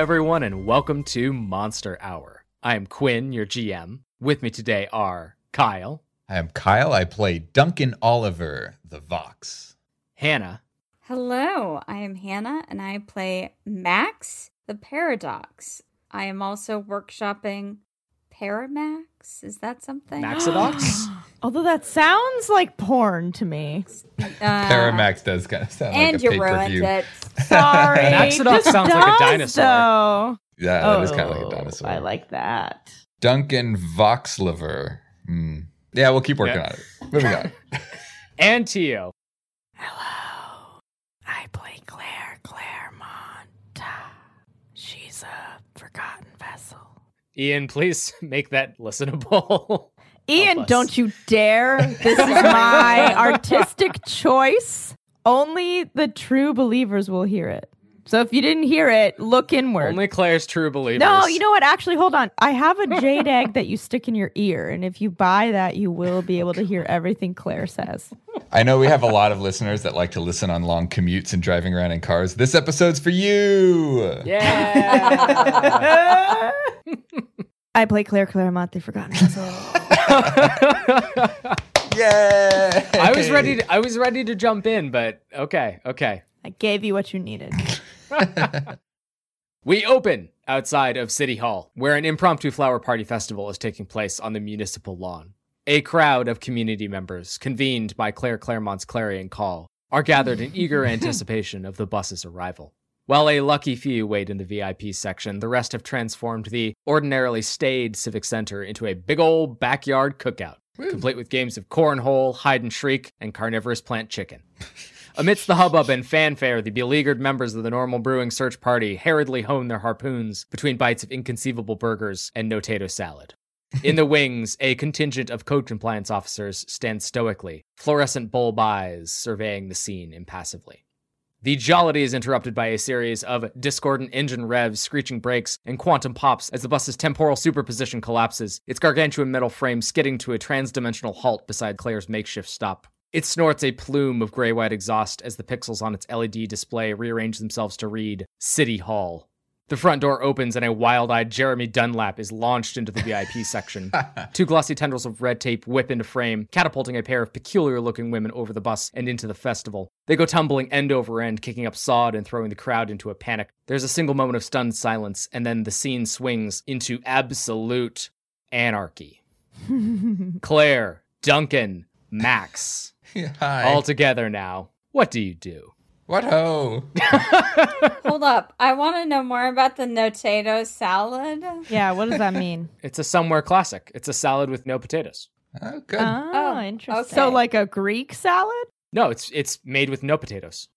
Hello, everyone, and welcome to Monster Hour. I am Quinn, your GM. With me today are Kyle, I am Kyle. I play Duncan Oliver, the Vox. Hannah, Hello, I am Hannah and I play Max the Paradox. I am also workshopping Paramax. Is that something? Maxidox. Although that sounds like porn to me. Uh, Paramax does kind of sound And like a you pay per ruined view. it. Sorry. Maxidox Just sounds like a dinosaur. Though. Yeah, that is kind of Oh, like a dinosaur. I like that. Duncan Voxliver. Hmm. Yeah, we'll keep working Yeah. on it. Moving on. and Tio. Hello. I play Claire Claremont. She's a forgotten vessel. Ian, please make that listenable. Ian, don't you dare. This is my artistic choice. Only the true believers will hear it. So if you didn't hear it, look inward. Only Claire's true believers. No, you know what? Actually, hold on. I have a jade egg that you stick in your ear, and if you buy that, you will be able to hear everything Claire says. I know we have a lot of listeners that like to listen on long commutes and driving around in cars. This episode's for you. Yeah. I play Claire Claremont, the Forgotten Vessel. Yay! I was ready. To, I was ready to jump in, but okay, okay. I gave you what you needed. We open outside of City Hall, where an impromptu flower party festival is taking place on the municipal lawn. A crowd of community members, convened by Claire Claremont's clarion call, are gathered in eager anticipation of the bus's arrival. While a lucky few wait in the VIP section, the rest have transformed the ordinarily staid Civic Center into a big old backyard cookout, complete with games of cornhole, hide and shriek, and carnivorous plant chicken. Amidst the hubbub and fanfare, the beleaguered members of the normal brewing search party hurriedly hone their harpoons between bites of inconceivable burgers and no-tato salad. In the wings, a contingent of code compliance officers stand stoically, fluorescent bulb eyes surveying the scene impassively. The jollity is interrupted by a series of discordant engine revs, screeching brakes, and quantum pops as the bus's temporal superposition collapses, its gargantuan metal frame skidding to a transdimensional halt beside Claire's makeshift stop. It snorts a plume of gray white exhaust as the pixels on its LED display rearrange themselves to read City Hall. The front door opens and a wild eyed Jeremy Dunlap is launched into the VIP section. Two glossy tendrils of red tape whip into frame, catapulting a pair of peculiar looking women over the bus and into the festival. They go tumbling end over end, kicking up sod and throwing the crowd into a panic. There's a single moment of stunned silence, and then the scene swings into absolute anarchy. Claire, Duncan, Max, Hi. all together now. What do you do? What ho? Hold up. I want to know more about the notato salad. yeah, what does that mean? It's a somewhere classic. It's a salad with no potatoes. Oh, good. Oh, Oh, interesting. okay. So, like a Greek salad? No, it's it's made with no potatoes.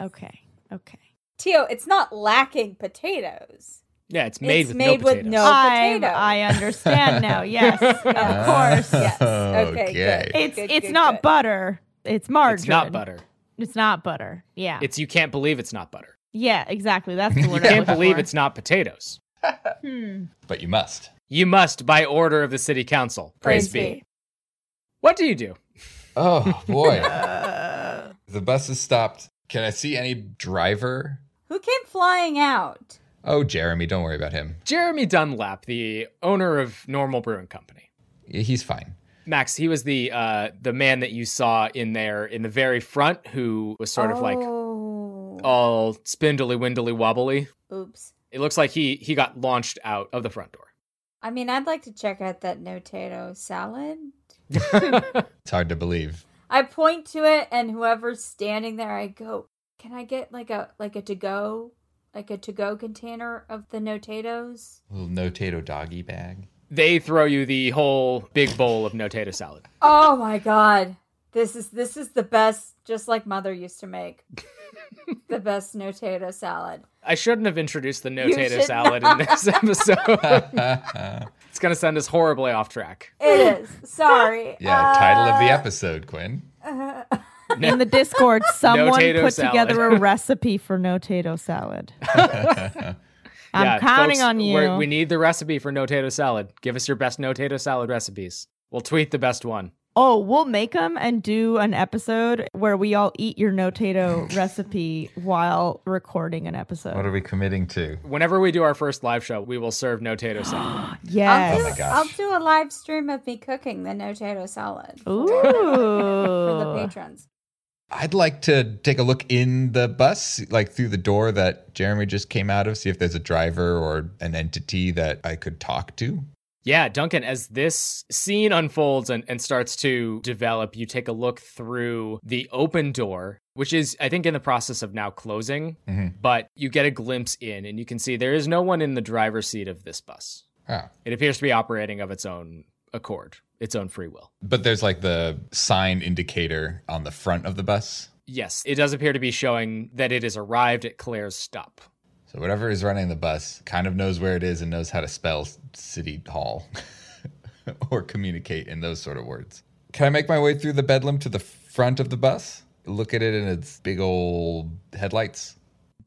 Okay, okay. Tio, it's not lacking potatoes. Yeah, it's made It's with made no with potatoes. no- I, potato. I understand now. Yes, of course. Yes. Oh, okay, Okay. good. It's Good, it's good, not good. butter. It's margarine. It's not butter. It's not butter. Yeah. It's you can't believe it's not butter. yeah, exactly. That's the You word. can't I'm looking believe for. it's not potatoes. Hmm. But you must. You must, by order of the city council. Praise, Praise be. What do you do? Oh, boy. Uh, the bus has stopped. Can I see any driver? Who came flying out? Oh, Jeremy. Don't worry about him. Jeremy Dunlap, the owner of Normal Brewing Company. He's fine. Max, he was the uh, the man that you saw in there in the very front, who was sort of like Oh. all spindly, windly, wobbly. Oops. It looks like he he got launched out of the front door. I mean, I'd like to check out that notato salad. It's hard to believe. I point to it, and whoever's standing there, I go, "Can I get like a like a to go, like a to go container of the notatos?" little no-tato doggy bag. They throw you the whole big bowl of no tato salad. Oh my god, this is this is the best, just like Mother used to make. the best notato salad. I shouldn't have introduced the no You tato should salad in this episode. it's gonna send us horribly off track. It is. Sorry. yeah, title of the Uh, episode, Quinn. In the Discord, someone tato put salad. together a recipe for no tato salad. I'm Yeah, counting folks, on you. we're- need the recipe for no tato salad. Give us your best no tato salad recipes. We'll tweet the best one. Oh, we'll make them and do an episode where we all eat your no notato recipe while recording an episode. What are we committing to? Whenever we do our first live show, we will serve no tato salad. I'll yes. do, Oh my gosh. I'll do a live stream of me cooking the no tato salad Ooh. for the patrons. I'd like to take a look in the bus, like through the door that Jeremy just came out of, see if there's a driver or an entity that I could talk to. Yeah, Duncan, as this scene unfolds and, and starts to develop, you take a look through the open door, which is, I think, in the process of now closing, Mhm. but you get a glimpse in and you can see there is no one in the driver's seat of this bus. Ah. It appears to be operating of its own accord, its own free will. But there's like the sign indicator on the front of the bus. Yes, it does appear to be showing that it has arrived at Claire's stop. So whatever is running the bus kind of knows where it is and knows how to spell City Hall or communicate in those sort of words. Can I make my way through the bedlam to the front of the bus? Look at it in its big old headlights.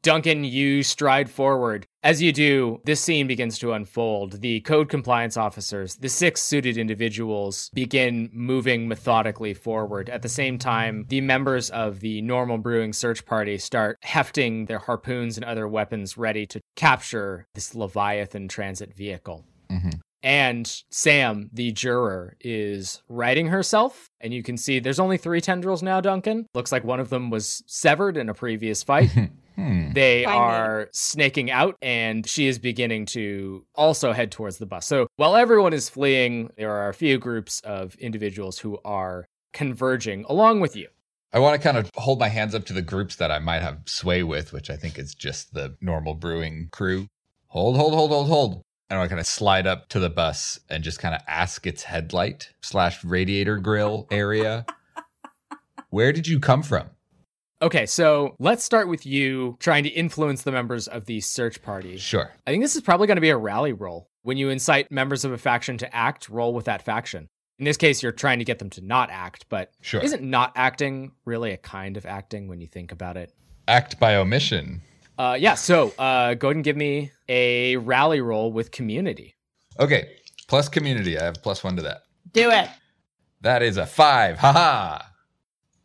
Duncan, you stride forward. As you do, this scene begins to unfold. The code compliance officers, the six suited individuals, begin moving methodically forward. At the same time, the members of the normal brewing search party start hefting their harpoons and other weapons ready to capture this Leviathan transit vehicle. Mhm. And Sam, the juror, is righting herself. And you can see there's only three tendrils now, Duncan. Looks like one of them was severed in a previous fight. Hmm. They Find me. are snaking out, and she is beginning to also head towards the bus. So while everyone is fleeing, there are a few groups of individuals who are converging along with you. I want to kind of hold my hands up to the groups that I might have sway with, which I think is just the normal brewing crew. Hold, hold, hold, hold, hold. And I want to kind of slide up to the bus and just kind of ask its headlight slash radiator grill area, where did you come from? Okay, so let's start with you trying to influence the members of the search party. Sure. I think this is probably going to be a rally roll. When you incite members of a faction to act, roll with that faction. In this case, you're trying to get them to not act, but Sure. isn't not acting really a kind of acting when you think about it? Act by omission. Uh, yeah, so uh, go ahead and give me a rally roll with community. Okay. Plus community. I have plus one to that. Do it. That is a five. Haha.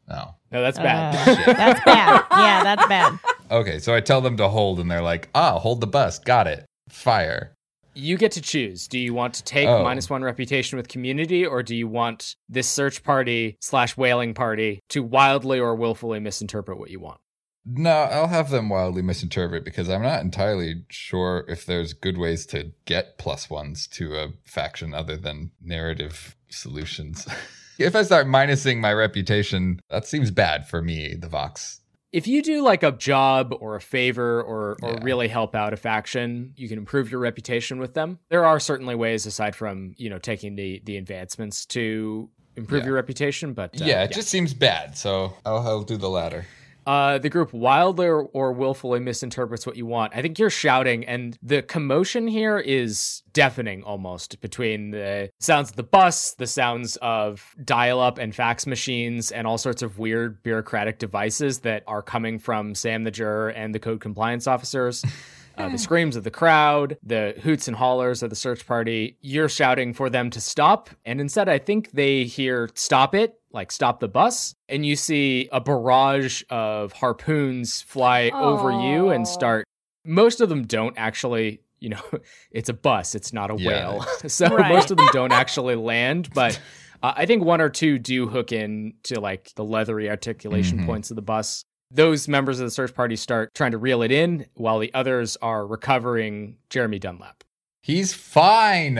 No. No, that's bad. Uh, that's bad. Yeah, that's bad. Okay. So I tell them to hold, and they're like, ah, hold the bus. Got it. Fire. you get to choose. Do you want to take Oh. minus one reputation with community, or do you want this search party slash whaling party to wildly or willfully misinterpret what you want? No, I'll have them wildly misinterpret because I'm not entirely sure if there's good ways to get plus ones to a faction other than narrative solutions. if I start minusing my reputation, that seems bad for me, the Vox. If you do like a job or a favor or, or Yeah. really help out a faction, you can improve your reputation with them. There are certainly ways aside from, you know, taking the the advancements to improve Yeah. your reputation, but uh, yeah, it just seems bad, so I'll, I'll do the latter. Uh, the group wildly or, or willfully misinterprets what you want. I think you're shouting, and the commotion here is deafening almost between the sounds of the bus, the sounds of dial up and fax machines, and all sorts of weird bureaucratic devices that are coming from Sam the juror and the code compliance officers. Uh, the screams of the crowd, the hoots and hollers of the search party. You're shouting for them to stop. And instead, I think they hear stop it, like stop the bus. And you see a barrage of harpoons fly over you and start. Most of them don't actually, you know, it's a bus, it's not a Yeah. whale. so Right. most of them don't actually land. But uh, I think one or two do hook in to like the leathery articulation Mhm. points of the bus those members of the search party start trying to reel it in while the others are recovering Jeremy Dunlap. He's fine.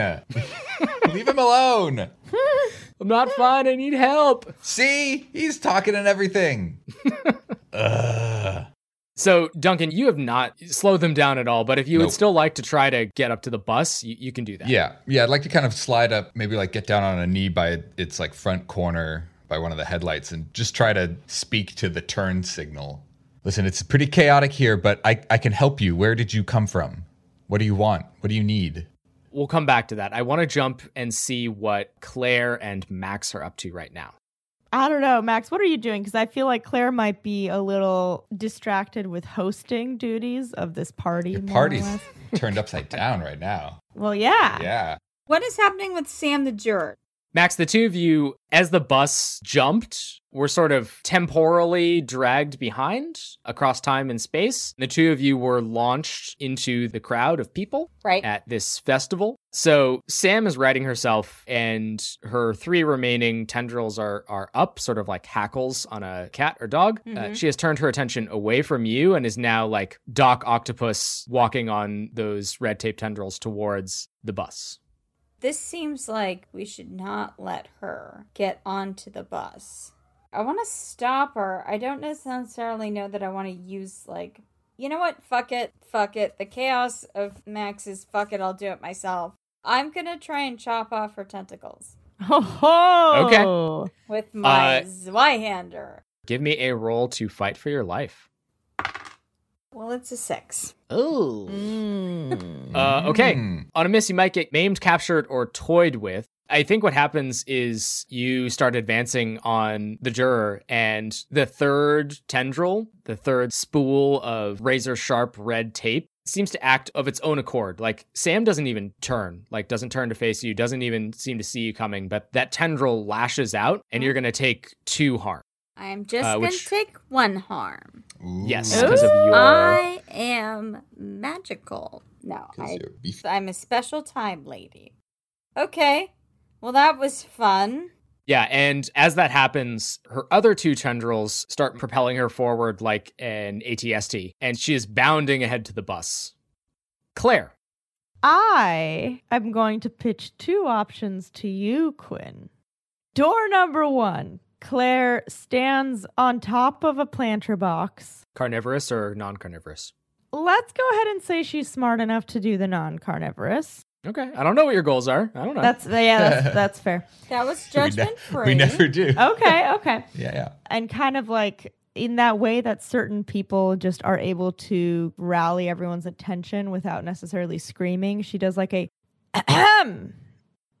Leave him alone. I'm not fine. I need help. See, he's talking and everything. Ugh. So, Duncan, you have not slowed them down at all, but if you Nope. would still like to try to get up to the bus, you, you can do that. Yeah, yeah. I'd like to kind of slide up, maybe like get down on a knee by its like front corner by one of the headlights, and just try to speak to the turn signal. Listen, it's pretty chaotic here, but I I can help you. Where did you come from? What do you want? What do you need? We'll come back to that. I want to jump and see what Claire and Max are up to right now. I don't know, Max. What are you doing? Because I feel like Claire might be a little distracted with hosting duties of this party. Your party's turned upside down right now. Well, yeah. Yeah. What is happening with Sam the juror? Max, the two of you, as the bus jumped, were sort of temporally dragged behind across time and space. The two of you were launched into the crowd of people Right. at this festival. So Sam is righting herself, and her three remaining tendrils are are up, sort of like hackles on a cat or dog. Uh, Mhm. she has turned her attention away from you and is now like Doc Octopus walking on those red tape tendrils towards the bus. This seems like we should not let her get onto the bus. I want to stop her. I don't necessarily know that I want to use, like, you know what? Fuck it. Fuck it. The chaos of Max is fuck it. I'll do it myself. I'm going to try and chop off her tentacles Ho ho! Okay. with my Uh, Zweihander. Give me a roll to fight for your life. Well, it's a six. Oh. Mm. Uh, okay. Mm. On a miss, you might get maimed, captured, or toyed with. I think what happens is you start advancing on the juror, and the third tendril, the third spool of razor sharp red tape, seems to act of its own accord. Like Sam doesn't even turn, like doesn't turn to face you, doesn't even seem to see you coming, but that tendril lashes out, and you're gonna take two harm. I'm just Uh, gonna take one harm. Yes, because of your. I am magical. No, 'Cause I I'm a special time lady. Okay. Well, that was fun. Yeah, and as that happens, her other two tendrils start propelling her forward like an ATST, and she is bounding ahead to the bus. Claire. I am going to pitch two options to you, Quinn. Door number one Claire stands on top of a planter box. Carnivorous or non carnivorous? Let's go ahead and say she's smart enough to do the non carnivorous. Okay. I don't know what your goals are. I don't know. That's yeah, that's, that's fair. That was We ne- judgment free. We never do. Okay, okay. Yeah, yeah. and kind of like in that way that certain people just are able to rally everyone's attention without necessarily screaming. She does like a ahem.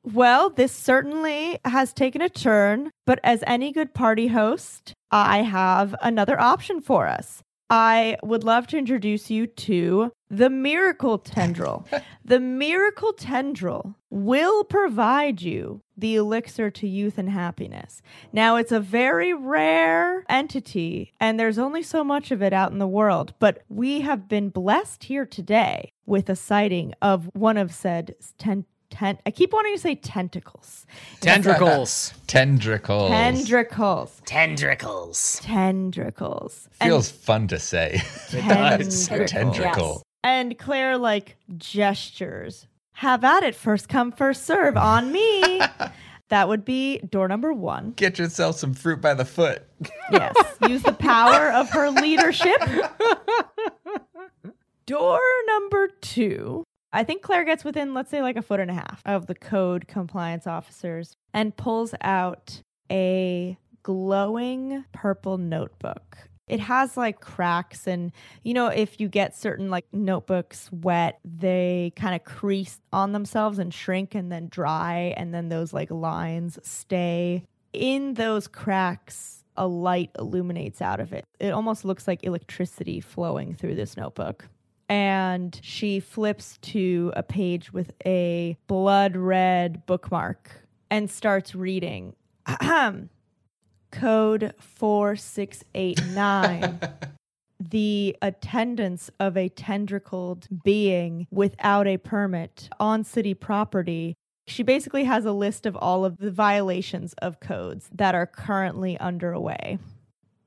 Well, this certainly has taken a turn, but as any good party host, I have another option for us. I would love to introduce you to the Miracle Tendril. the Miracle Tendril will provide you the elixir to youth and happiness. Now, it's a very rare entity, and there's only so much of it out in the world, but we have been blessed here today with a sighting of one of said ten. Ten, I keep wanting to say tentacles. Tendricles. Tendricles. Tendricles. Tendricles. Tendricles. Feels fun to say. It. Tendricles. Tendricle. And Claire like gestures. Have at it, first come, first serve on me. that would be door number one. Get yourself some fruit by the foot. Yes. Use the power of her leadership. Door number two. I think Claire gets within, let's say, like a foot and a half of the code compliance officers and pulls out a glowing purple notebook. It has like cracks, and you know, if you get certain like notebooks wet, they kind of crease on themselves and shrink and then dry, and then those like lines stay. In those cracks, a light illuminates out of it. It almost looks like electricity flowing through this notebook and she flips to a page with a blood red bookmark and starts reading. Ahem. code 4689 the attendance of a tendricled being without a permit on city property. She basically has a list of all of the violations of codes that are currently underway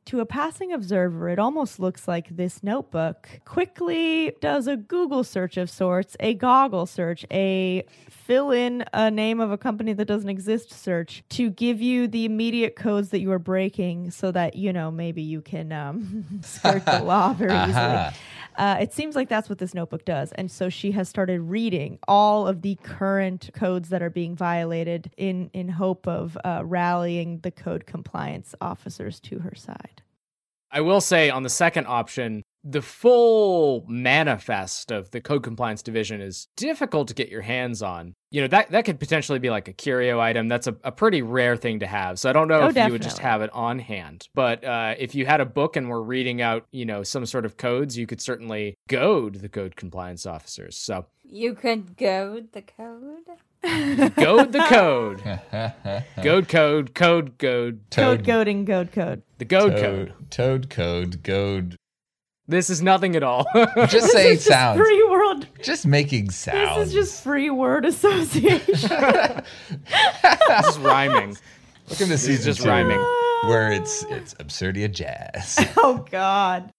to a passing observer, it almost looks like this notebook quickly does a Google search of sorts, a goggle search, a fill in a name of a company that doesn't exist search to give you the immediate codes that you are breaking so that, you know, maybe you can um, skirt the law very easily. Uh, it seems like that's what this notebook does. And so she has started reading all of the current codes that are being violated in, in hope of uh, rallying the code compliance officers to her side. I will say on the second option, the full manifest of the code compliance division is difficult to get your hands on. You know, that that could potentially be like a curio item. That's a, a pretty rare thing to have. So I don't know Oh, if you would just have it on hand. But uh, if you had a book and were reading out, you know, some sort of codes, you could certainly goad the code compliance officers. So You could goad the code. goad the code. Goad code, code goad, Code coding, code code. the goad toad, code. toad code, goad. This is nothing at all. Just saying This is just sounds. free world. Just making sounds. This is just free word association. this is rhyming. Look at the is season just two, rhyming. where it's it's absurdia jazz. oh God.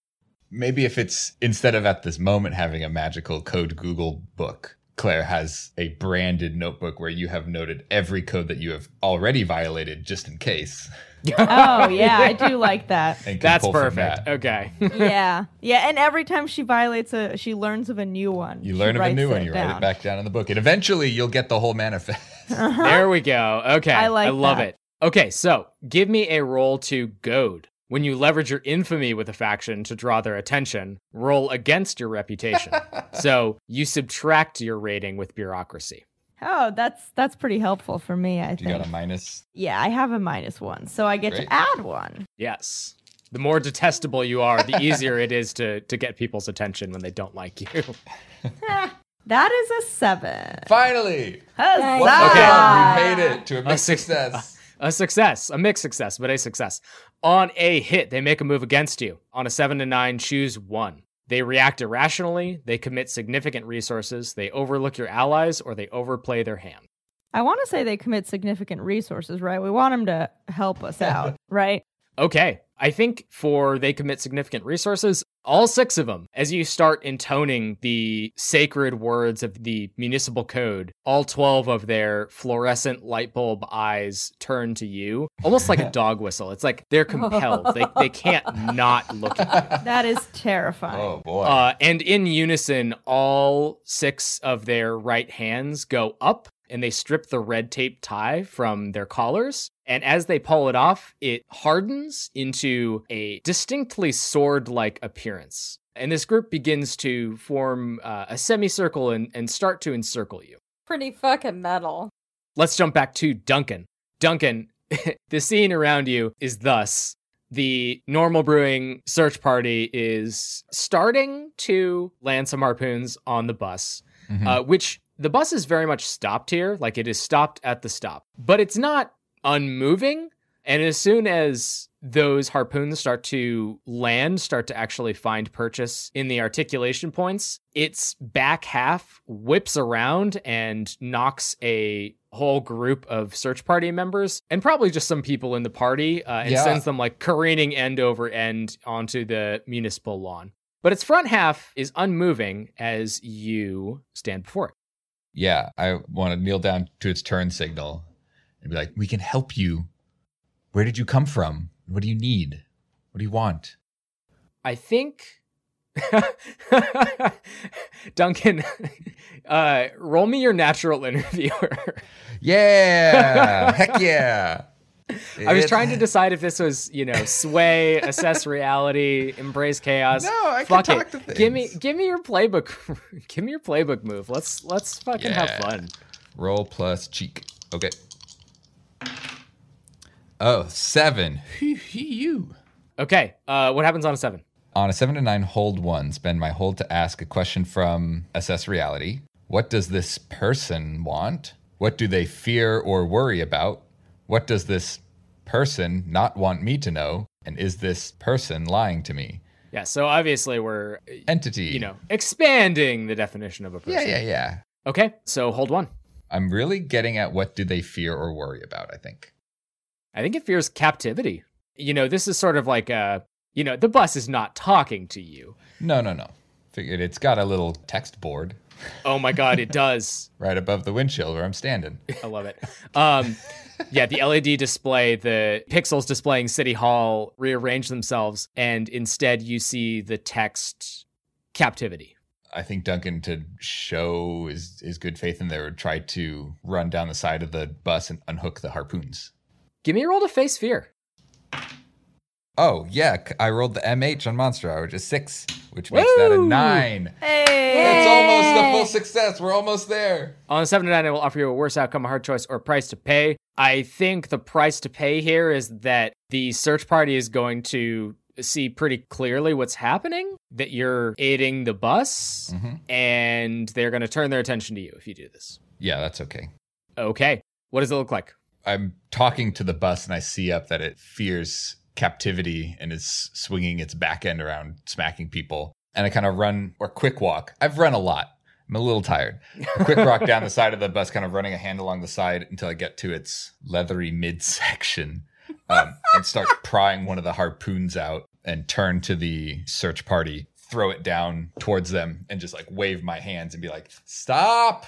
Maybe if it's instead of at this moment having a magical code Google book, Claire has a branded notebook where you have noted every code that you have already violated just in case. Oh yeah, I do like that. That's perfect. that. Okay. Yeah, yeah, and every time she violates a, she learns of a new one. You She learn of a new one, it you write it back down in the book, and eventually you'll get the whole manifest. Uh-huh. There we go. Okay. I like I love that. it. Okay, so give me a roll to goad. When you leverage your infamy with a faction to draw their attention, roll against your reputation. so you subtract your rating with bureaucracy. Oh, that's that's pretty helpful for me. I You think. got a minus. yeah, I have a minus one, so I get Great. to add one. Yes. The more detestable you are, the easier it is to to get people's attention when they don't like you. That is a seven. Finally! Huzzah! Okay, we made it to a mixed six- success. A success, a mixed success, but a success. On a hit, they make a move against you. On a seven to nine, choose one. They react irrationally, they commit significant resources, they overlook your allies, or they overplay their hand. I want to say they commit significant resources, right? We want them to help us out, right? Okay, I think for they commit significant resources, all six of them, as you start intoning the sacred words of the municipal code, all 12 of their fluorescent light bulb eyes turn to you, almost like a dog whistle. It's like they're compelled. they, they can't not look at you. That is terrifying. Oh boy. Uh, and in unison, all six of their right hands go up and they strip the red tape tie from their collars. And as they pull it off, it hardens into a distinctly sword like appearance. And this group begins to form uh, a semicircle and, and start to encircle you. Pretty fucking metal. Let's jump back to Duncan. Duncan, the scene around you is thus. The normal brewing search party is starting to land some harpoons on the bus, Mhm. uh, which the bus is very much stopped here. Like it is stopped at the stop, but it's not unmoving. And as soon as those harpoons start to land, start to actually find purchase in the articulation points, its back half whips around and knocks a whole group of search party members and probably just some people in the party uh, and Yeah. sends them like careening end over end onto the municipal lawn. But its front half is unmoving as you stand before it. yeah, I want to kneel down to its turn signal and be like, "We can help you. Where did you come from? What do you need? What do you want?" I think Duncan, uh, roll me your natural interviewer. Yeah, heck yeah. I was trying to decide if this was, you know, sway, assess reality, embrace chaos. No, I can Fuck talk it. to Give me, give me your playbook. give me your playbook move. Let's let's fucking have fun. roll plus cheek. Okay. Oh, seven. You. Okay. Uh, what happens on a seven? On a seven to nine hold one, spend my hold to ask a question from Assess Reality. What does this person want? What do they fear or worry about? What does this person not want me to know? And is this person lying to me? Yeah. So obviously we're, Entity. you know, expanding the definition of a person. Yeah, yeah, yeah. Okay. So hold one. I'm really getting at what do they fear or worry about, I think. I think it fears captivity. You know, this is sort of like a, you know, the bus is not talking to you. No, no, no. Figured it's got a little text board Oh my God, it does. right above the windshield where I'm standing. I love it. Um, yeah, the LED display, the pixels displaying City Hall rearrange themselves, and instead you see the text captivity. I think Duncan, to show his, his good faith in there, would try to run down the side of the bus and unhook the harpoons. Give me a roll to face fear. Oh, yeah. I rolled the MH on Monster Hour, is six. which makes that a nine. Hey. It's almost a full success. We're almost there. On a seven to nine, I will offer you a worse outcome, a hard choice, or a price to pay. I think the price to pay here is that the search party is going to see pretty clearly what's happening, that you're aiding the bus, hmm and they're going to turn their attention to you if you do this. Yeah, that's okay. Okay. What does it look like? I'm talking to the bus and I see up that it fears captivity and is swinging its back end around, smacking people. And I kind of run or quick walk. I've run a lot. I'm a little tired. A quick walk down the side of the bus, kind of running a hand along the side until I get to its leathery midsection um, and start prying one of the harpoons out and turn to the search party, throw it down towards them, and just like wave my hands and be like, stop.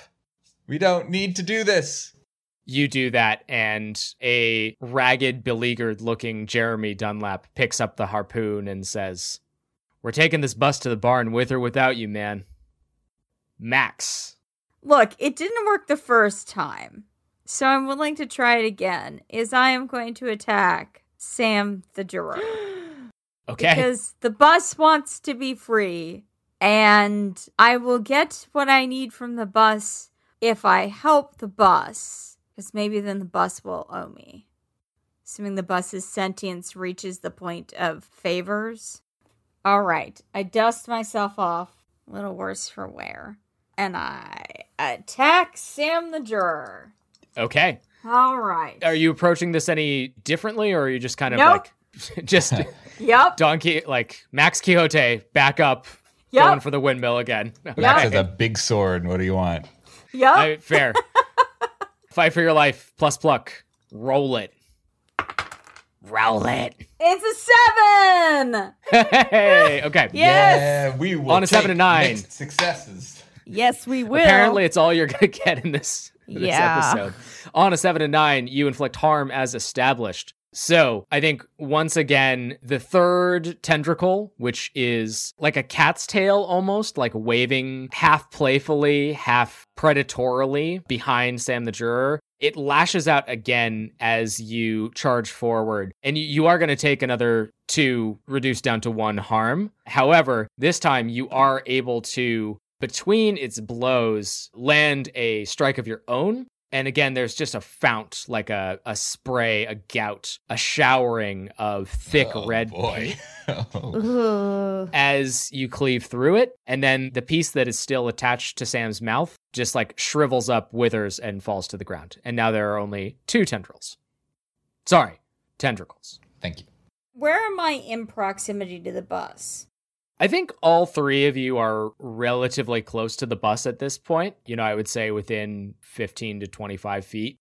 We don't need to do this. You do that, and a ragged, beleaguered looking Jeremy Dunlap picks up the harpoon and says, We're taking this bus to the barn with or without you, man. Max. Look, it didn't work the first time. So I'm willing to try it again. Is I am going to attack Sam the juror. Okay. Because the bus wants to be free, and I will get what I need from the bus if I help the bus, because maybe then the bus will owe me. Assuming the bus's sentience reaches the point of favors. All right, I dust myself off, a little worse for wear, and I attack Sam the juror. okay. All right. Are you approaching this any differently, or are you just kind of Nope. like, just Yep. Donkey, like Max Quixote, back up, Yep. going for the windmill again? Yep. Max Okay. has a big sword. What do you want? Yep. I- fair. Fight for your life, plus pluck. Roll it. Roll it. it's a seven. Hey, okay. Yes. Yeah, we will. On a seven to nine. successes. Yes, we will. Apparently, it's all you're going to get in this, this Yeah. episode. On a seven to nine, you inflict harm as established. So I think once again, the third tendricle, which is like a cat's tail almost, like waving half playfully, half predatorily behind Sam the Juror, it lashes out again as you charge forward. And you are going to take another two, reduced down to one harm. However, this time you are able to between its blows land a strike of your own and again there's just a fount like a, a spray a gout a showering of thick Oh, red boy. Oh. As you cleave through it and then the piece that is still attached to sam's mouth just like shrivels up withers and falls to the ground and now there are only two tendrils sorry tendricles Thank you. Where am I in proximity to the bus? I think all three of you are relatively close to the bus at this point. You know, I would say within 15 to 25 feet.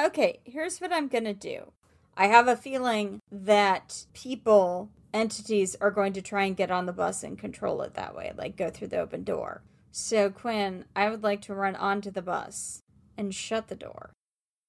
Okay, here's what I'm gonna do. I have a feeling that people, entities, are going to try and get on the bus and control it that way, like go through the open door. So, Quinn, I would like to run onto the bus and shut the door.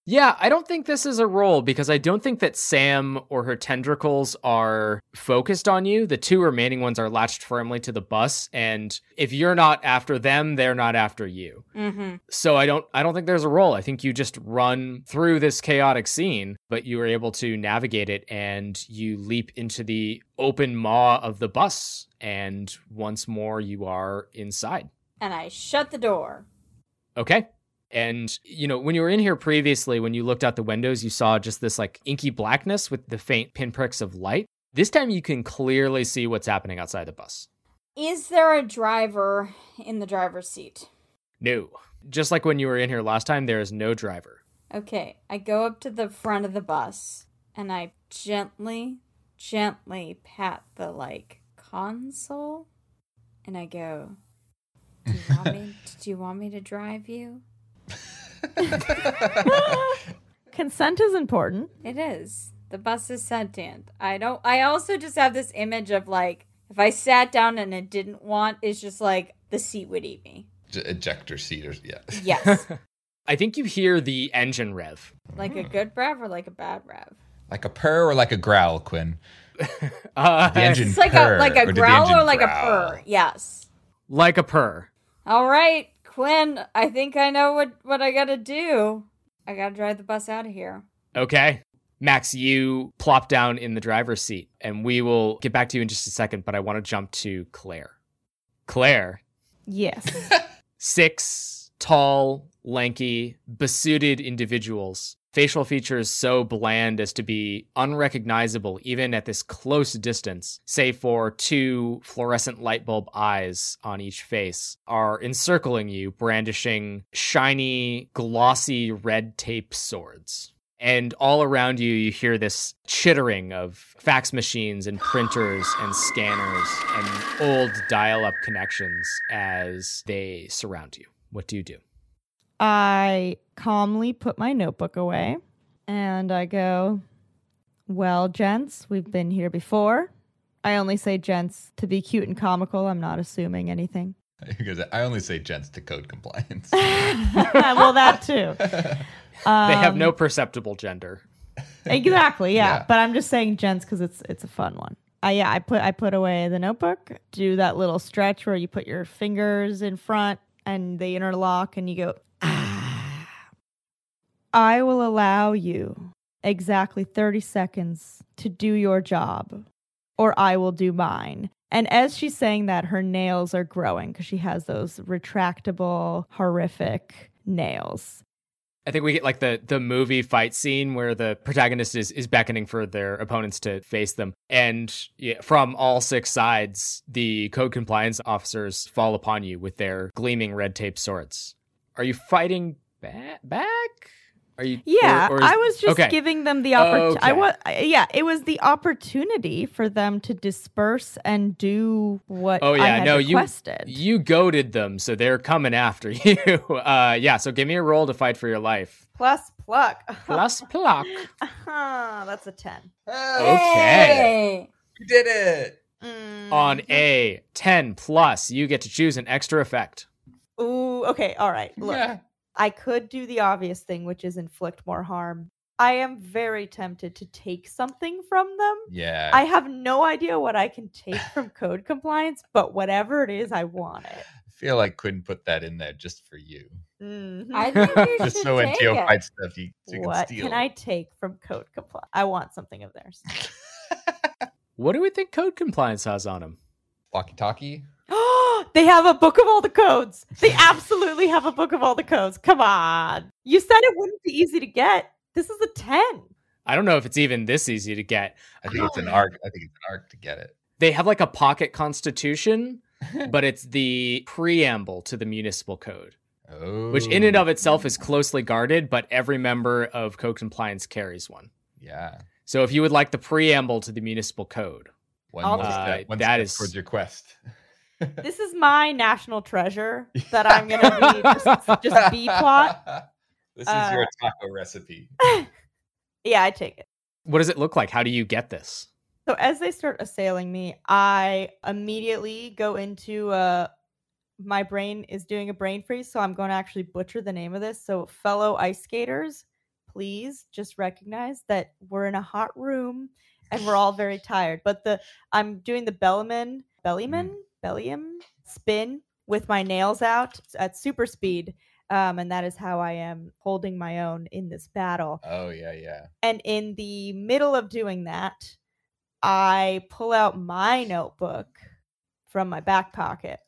Yeah, I don't think this is a roll because I don't think that Sam or her tendricles are focused on you. The two remaining ones are latched firmly to the bus, and if you're not after them, they're not after you. Mm-hmm. So I don't I don't think there's a roll. I think you just run through this chaotic scene, but you are able to navigate it and you leap into the open maw of the bus and once more you are inside. And I shut the door. Okay. And, you know, when you were in here previously, when you looked out the windows, you saw just this like inky blackness with the faint pinpricks of light. This time you can clearly see what's happening outside the bus. Is there a driver in the driver's seat? No. Just like when you were in here last time, there is no driver. Okay, I go up to the front of the bus and I gently, gently pat the like console and I go, Do you want me do you want me to drive you? Consent is important. It is. The bus is sentient. I don't I also just have this image of like if I sat down and it didn't want, it's just like the seat would eat me. J- ejector seat or yeah. Yes. I think you hear the engine rev. like a good rev or like a bad rev. Like a purr or like a growl, Quinn. Uh, The engine It's like purr, a like a did the growl or like growl? a purr. Yes. like a purr. All right, Quinn, I think I know what, what I gotta do. I gotta drive the bus out of here. Okay. Max, you plop down in the driver's seat, and we will get back to you in just a second, but I want to jump to Claire. Claire, Yes. six tall, lanky, besuited individuals. Facial features so bland as to be unrecognizable even at this close distance, save for two fluorescent light bulb eyes on each face, are encircling you, brandishing shiny, glossy red tape swords. And all around you, you hear this chittering of fax machines and printers and scanners and old dial up connections as they surround you. What do you do? I calmly put my notebook away and I go, Well, gents, we've been here before. I only say gents to be cute and comical. I'm not assuming anything. Because I only say gents to code compliance. well, that too. they have no perceptible gender. Exactly, yeah. Yeah. But I'm just saying gents because it's it's a fun one. Uh, yeah, I put I put away the notebook. Do that little stretch where you put your fingers in front and they interlock, and you go. I will allow you exactly 30 seconds to do your job, or I will do mine. And as she's saying that, her nails are growing because she has those retractable, horrific nails. I think we get like the the movie fight scene where the protagonist is is beckoning for their opponents to face them, and yeah, from all six sides, the code compliance officers fall upon you with their gleaming red tape swords. Are you fighting ba- back? Are you? Yeah, or- or is- I was just okay. giving them the opportunity. I was, yeah, it was the opportunity for them to disperse and do what Oh I yeah, had no, you requested. you goaded them, so they're coming after you. Uh, yeah, so give me a roll to fight for your life. Plus pluck. Plus pluck. That's a ten. Okay. You did it. Mm. On a ten plus, you get to choose an extra effect. Ooh, okay, all right. Look, Yeah. I could do the obvious thing, which is inflict more harm. I am very tempted to take something from them. Yeah. I have no idea what I can take from code compliance, but whatever it is, I want it. I feel like Quinn put that in there just for you. Mhm. I think you Just should so when take Teo it. fights stuff, you, you what can steal. can I take from code compliance? I want something of theirs. What do we think code compliance has on him? Walkie talkie? They have a book of all the codes. They absolutely have a book of all the codes. Come on. You said it wouldn't be easy to get. This is a 10. I don't know if it's even this easy to get. I think it's an arc. I think it's an arc to get it. They have like a pocket constitution, but it's the preamble to the municipal code, Oh. which in and oh. of itself is closely guarded, but every member of code compliance carries one. Yeah. So if you would like the preamble to the municipal code, One I'll more take step, one That step is- towards your quest. This is my national treasure that I'm going to be just, just B plot. This is your Uh, taco recipe. Yeah, I take it. what does it look like? How do you get this? So as they start assailing me, I immediately go into uh my brain is doing a brain freeze, so I'm going to actually butcher the name of this. So fellow ice skaters, please just recognize that we're in a hot room and we're all very tired. But the I'm doing the Bellyman, Bellyman, Bellium spin with my nails out at super speed. Um, and that is how I am holding my own in this battle. Oh yeah, yeah. And in the middle of doing that, I pull out my notebook from my back pocket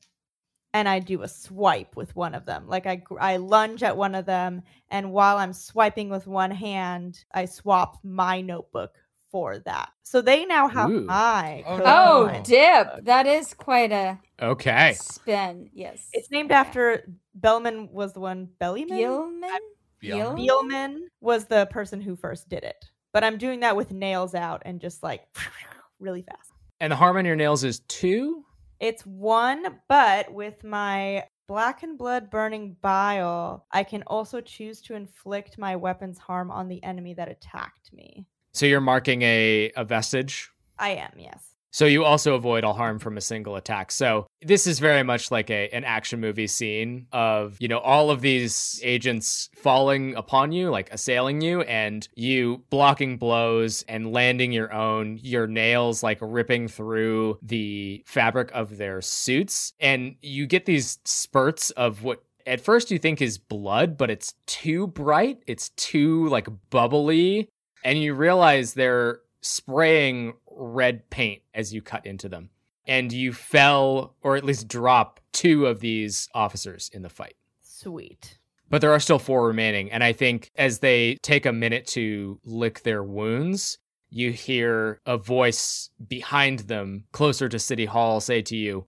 and I do a swipe with one of them. Like I I lunge at one of them and while I'm swiping with one hand, I swap my notebook for that. So they now have Ooh. my Oh, no. Oh, line. dip. That is quite a Okay. spin. Yes. It's named Okay. after Bellman was the one Bellyman? Gilman? Beyond- Gil- was the person who first did it. But I'm doing that with nails out and just like really fast. And the harm on your nails is two? It's one, but with my black and blood burning bile, I can also choose to inflict my weapon's harm on the enemy that attacked me. So you're marking a, a vestige? I am, yes. So you also avoid all harm from a single attack. So this is very much like a an action movie scene of, you know, all of these agents falling upon you, like assailing you, and you blocking blows and landing your own, your nails like ripping through the fabric of their suits. And you get these spurts of what at first you think is blood, but it's too bright. It's too like bubbly and you realize they're spraying red paint as you cut into them. And you fell, or at least drop, two of these officers in the fight. Sweet. But there are still four remaining. And I think as they take a minute to lick their wounds, you hear a voice behind them, closer to City Hall, say to you,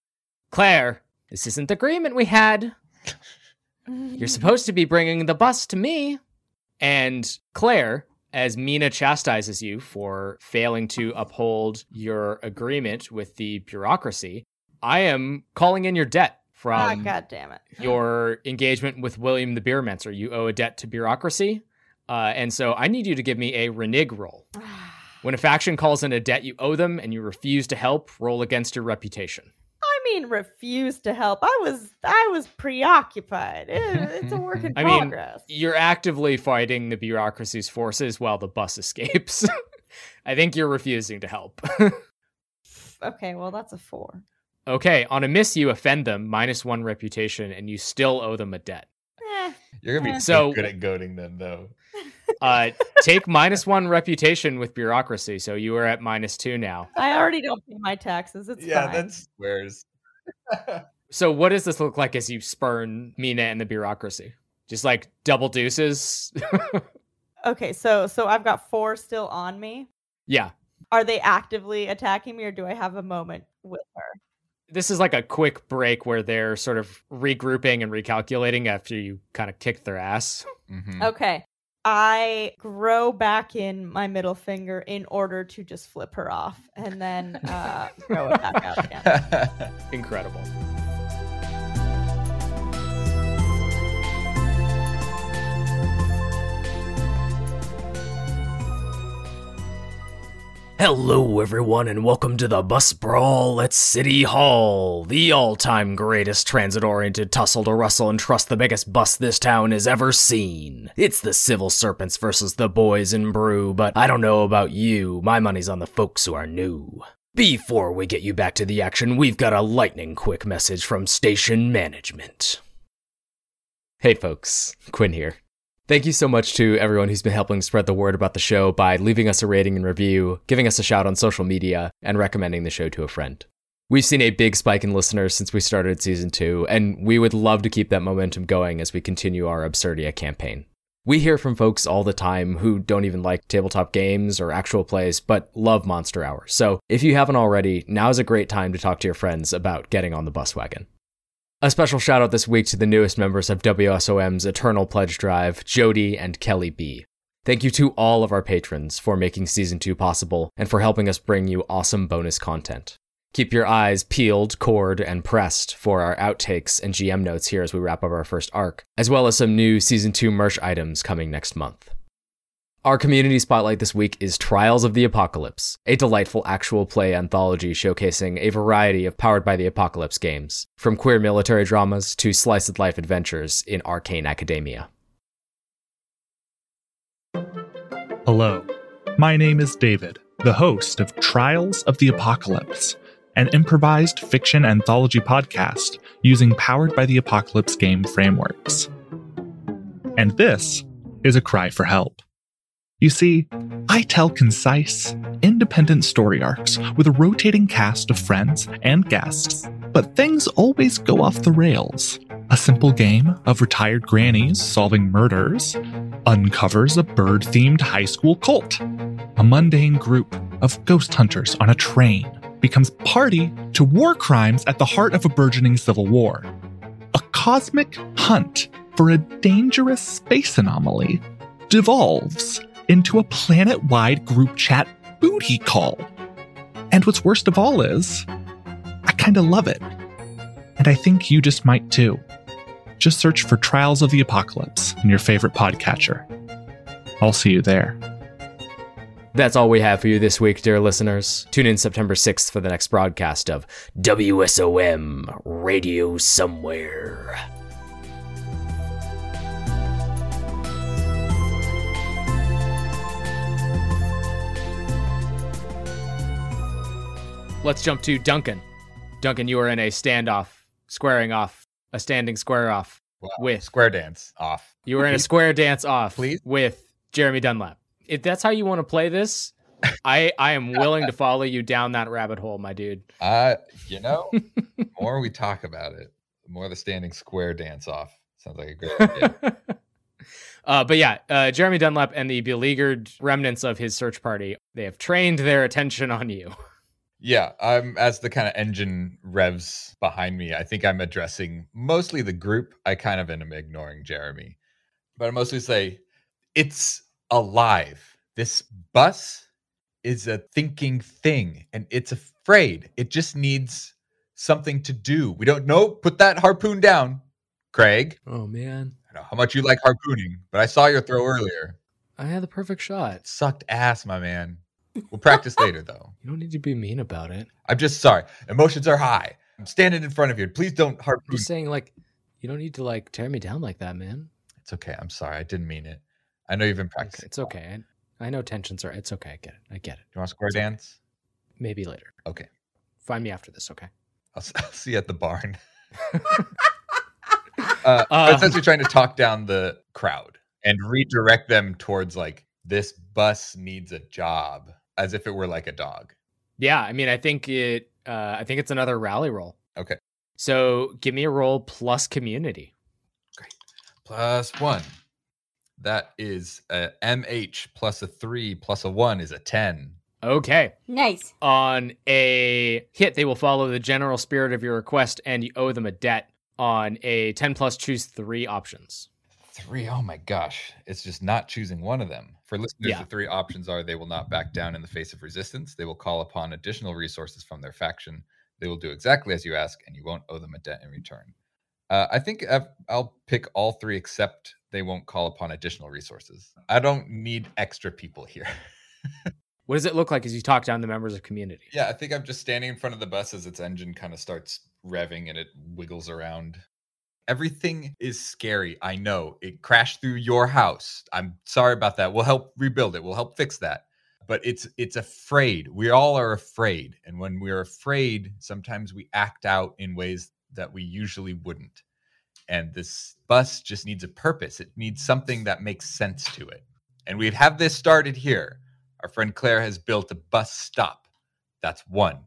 Claire, this isn't the agreement we had. You're supposed to be bringing the bus to me. And Claire, as Mina chastises you for failing to uphold your agreement with the bureaucracy, I am calling in your debt Ah, from God damn it. your engagement with William the Beermancer. You owe a debt to bureaucracy. Uh, and so I need you to give me a renege roll. When a faction calls in a debt you owe them and you refuse to help, roll against your reputation. I mean, refused to help. I was, I was preoccupied. It- it's a work in I mean. You're actively fighting the bureaucracy's forces while the bus escapes. I think you're refusing to help. okay, well, that's a four. okay, on a miss, you offend them, minus one reputation, and you still owe them a debt. Eh, You're gonna be Eh. so So- good at goading them, though. Uh, take minus one reputation with bureaucracy, so you are at minus two now. I already don't pay my taxes. It's yeah, fine. that's squares. So, what does this look like as you spurn Mina and the bureaucracy? Just like double deuces? Okay, so so I've got four still on me. yeah. Are they actively attacking me, or do I have a moment with her? This is like a quick break where they're sort of regrouping and recalculating after you kind of kicked their ass. Mhm. Okay, I grow back in my middle finger in order to just flip her off, and then uh, throw it back out again. Incredible. Hello, everyone, and welcome to the Bus Brawl at City Hall, the all time greatest transit oriented tussle to rustle and trust the biggest bus this town has ever seen. It's the Civil Serpents versus the Boys in Brew, but I don't know about you, my money's on the folks who are new. Before we get you back to the action, we've got a lightning quick message from station management. Hey, folks, Quinn here. Thank you so much to everyone who's been helping spread the word about the show by leaving us a rating and review, giving us a shout on social media, and recommending the show to a friend. We've seen a big spike in listeners since we started season two, and we would love to keep that momentum going as we continue our Absurdia campaign. We hear from folks all the time who don't even like tabletop games or actual plays, but love Monster Hour. So if you haven't already, now is a great time to talk to your friends about getting on the bus wagon. A special shout out this week to the newest members of WSOM's Eternal Pledge Drive, Jody and Kelly B. Thank you to all of our patrons for making season 2 possible and for helping us bring you awesome bonus content. Keep your eyes peeled, cored, and pressed for our outtakes and GM notes here as we wrap up our first arc, as well as some new season 2 merch items coming next month. Our community spotlight this week is Trials of the Apocalypse, a delightful actual play anthology showcasing a variety of Powered by the Apocalypse games, from queer military dramas to slice of life adventures in arcane academia. Hello, my name is David, the host of Trials of the Apocalypse, an improvised fiction anthology podcast using Powered by the Apocalypse game frameworks. And this is a cry for help. You see, I tell concise, independent story arcs with a rotating cast of friends and guests, but things always go off the rails. A simple game of retired grannies solving murders uncovers a bird themed high school cult. A mundane group of ghost hunters on a train becomes party to war crimes at the heart of a burgeoning civil war. A cosmic hunt for a dangerous space anomaly devolves into a planet wide group chat booty call. And what's worst of all is, I kinda love it. And I think you just might too. Just search for Trials of the Apocalypse in your favorite podcatcher. I'll see you there. That's all we have for you this week, dear listeners. Tune in September 6th for the next broadcast of WSOM Radio Somewhere. Let's jump to Duncan. Duncan, you are in a standoff, squaring off, a standing square off Wow. with Square dance off. you were in a square dance off Please? with Jeremy Dunlap. If that's how you want to play this, I I am willing to follow you down that rabbit hole, my dude. Uh, you know, the more we talk about it, the more the standing square dance off. Sounds like a great idea. uh, but yeah, uh, Jeremy Dunlap and the beleaguered remnants of his search party, they have trained their attention on you. Yeah, I'm as the kind of engine revs behind me. I think I'm addressing mostly the group. I kind of am ignoring Jeremy, but I mostly say it's alive. This bus is a thinking thing, and it's afraid. It just needs something to do. We don't know. Put that harpoon down, Craig. Oh man, I know how much you like harpooning, but I saw your throw earlier. I had the perfect shot. It sucked ass, my man. We'll practice later, though. You don't need to be mean about it. I'm just sorry. Emotions are high. I'm standing in front of you. Please don't harpoon. just saying, like, you don't need to like tear me down like that, man. It's okay. I'm sorry. I didn't mean it. I know you've been practicing. it's okay. I, I know tensions are. It's okay. I get it. I get it. You want to square It's okay. dance? Maybe later. Okay. Find me after this. Okay. I'll, I'll see you at the barn. uh, Uh, essentially trying to talk down the crowd and redirect them towards like this bus needs a job as if it were like a dog. Yeah. I mean, I think it. Uh, I think it's another rally roll. Okay. So give me a roll plus community. Great. Plus one. That is a MH plus a three plus a one is a 10. Okay. Nice. On a hit, they will follow the general spirit of your request, and you owe them a debt. On a ten plus, choose three options. Three. Oh my gosh. It's just not choosing one of them. For listeners, Yeah. the three options are they will not back down in the face of resistance. They will call upon additional resources from their faction. They will do exactly as you ask, and you won't owe them a debt in return. Uh, I think I've, I'll pick all three except they won't call upon additional resources. I don't need extra people here. What does it look like as you talk down the members of community? yeah, I think I'm just standing in front of the bus as its engine kind of starts revving and it wiggles around. Everything is scary. I know it crashed through your house. I'm sorry about that. We'll help rebuild it. We'll help fix that. But it's it's afraid. We all are afraid, and when we're afraid, sometimes we act out in ways that we usually wouldn't. And this bus just needs a purpose. It needs something that makes sense to it. And we'd have this started here. Our friend Claire has built a bus stop. That's one.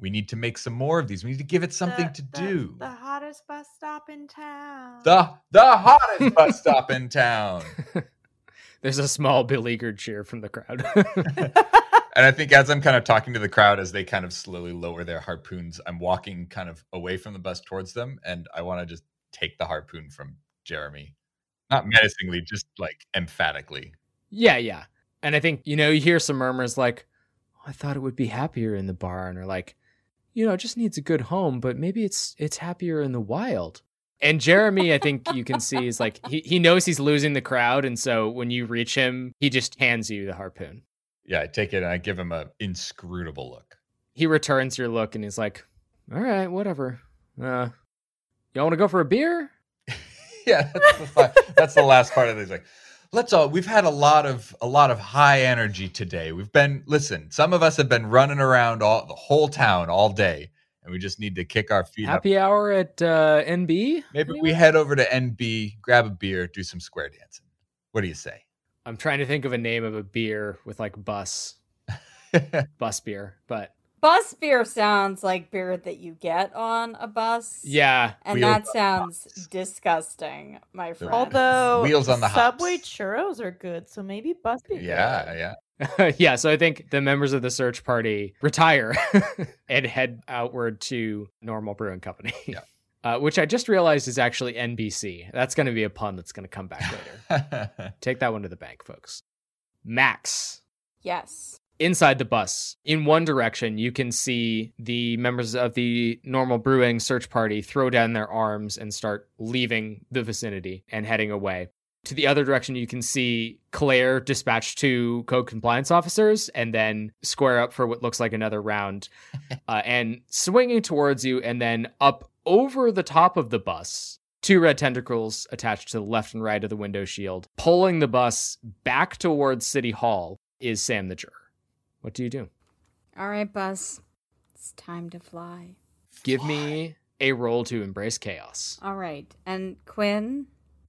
We need to make some more of these. We need to give it something The- to the- do. The hottest bus stop in town. The the hottest bus stop in town. There's a small beleaguered cheer from the crowd. And I think as I'm kind of talking to the crowd as they kind of slowly lower their harpoons, I'm walking kind of away from the bus towards them, and I want to just take the harpoon from Jeremy, not menacingly, just like emphatically. yeah, yeah. And I think, you know, you hear some murmurs like, "Oh, I thought it would be happier in the barn, or like, you know, it just needs a good home, but maybe it's it's happier in the wild. And Jeremy, I think you can see is like he, he knows he's losing the crowd, and so when you reach him, he just hands you the harpoon. Yeah, I take it and I give him a inscrutable look. He returns your look and he's like, All right, whatever. Uh y'all wanna go for a beer? yeah, that's the, that's the last part of this. Like, let's all. We've had a lot of a lot of high energy today. We've been listen. Some of us have been running around all the whole town all day, and we just need to kick our feet up. Happy hour at uh NB? Maybe we head over to NB, grab a beer, do some square dancing. What do you say? I'm trying to think of a name of a beer with like bus bus beer, but Bus beer sounds like beer that you get on a bus. yeah. And that sounds hops. disgusting, my friend. Although Wheels on the hops. Subway churros are good, so maybe bus be good. yeah, yeah. yeah, so I think the members of the search party retire and head outward to Normal Brewing Company. Yeah. Uh, which I just realized is actually NBC. That's going to be a pun that's going to come back later. Take that one to the bank, folks. Max. yes. Inside the bus, in one direction, you can see the members of the normal brewing search party throw down their arms and start leaving the vicinity and heading away. To the other direction, you can see Claire dispatch two code compliance officers and then square up for what looks like another round uh, and swinging towards you and then up over the top of the bus. Two red tentacles attached to the left and right of the window shield, pulling the bus back towards City Hall is Sam the Juror. What do you do? All right, Buzz. It's time to fly. Give me a roll to embrace chaos. All right. And Quinn,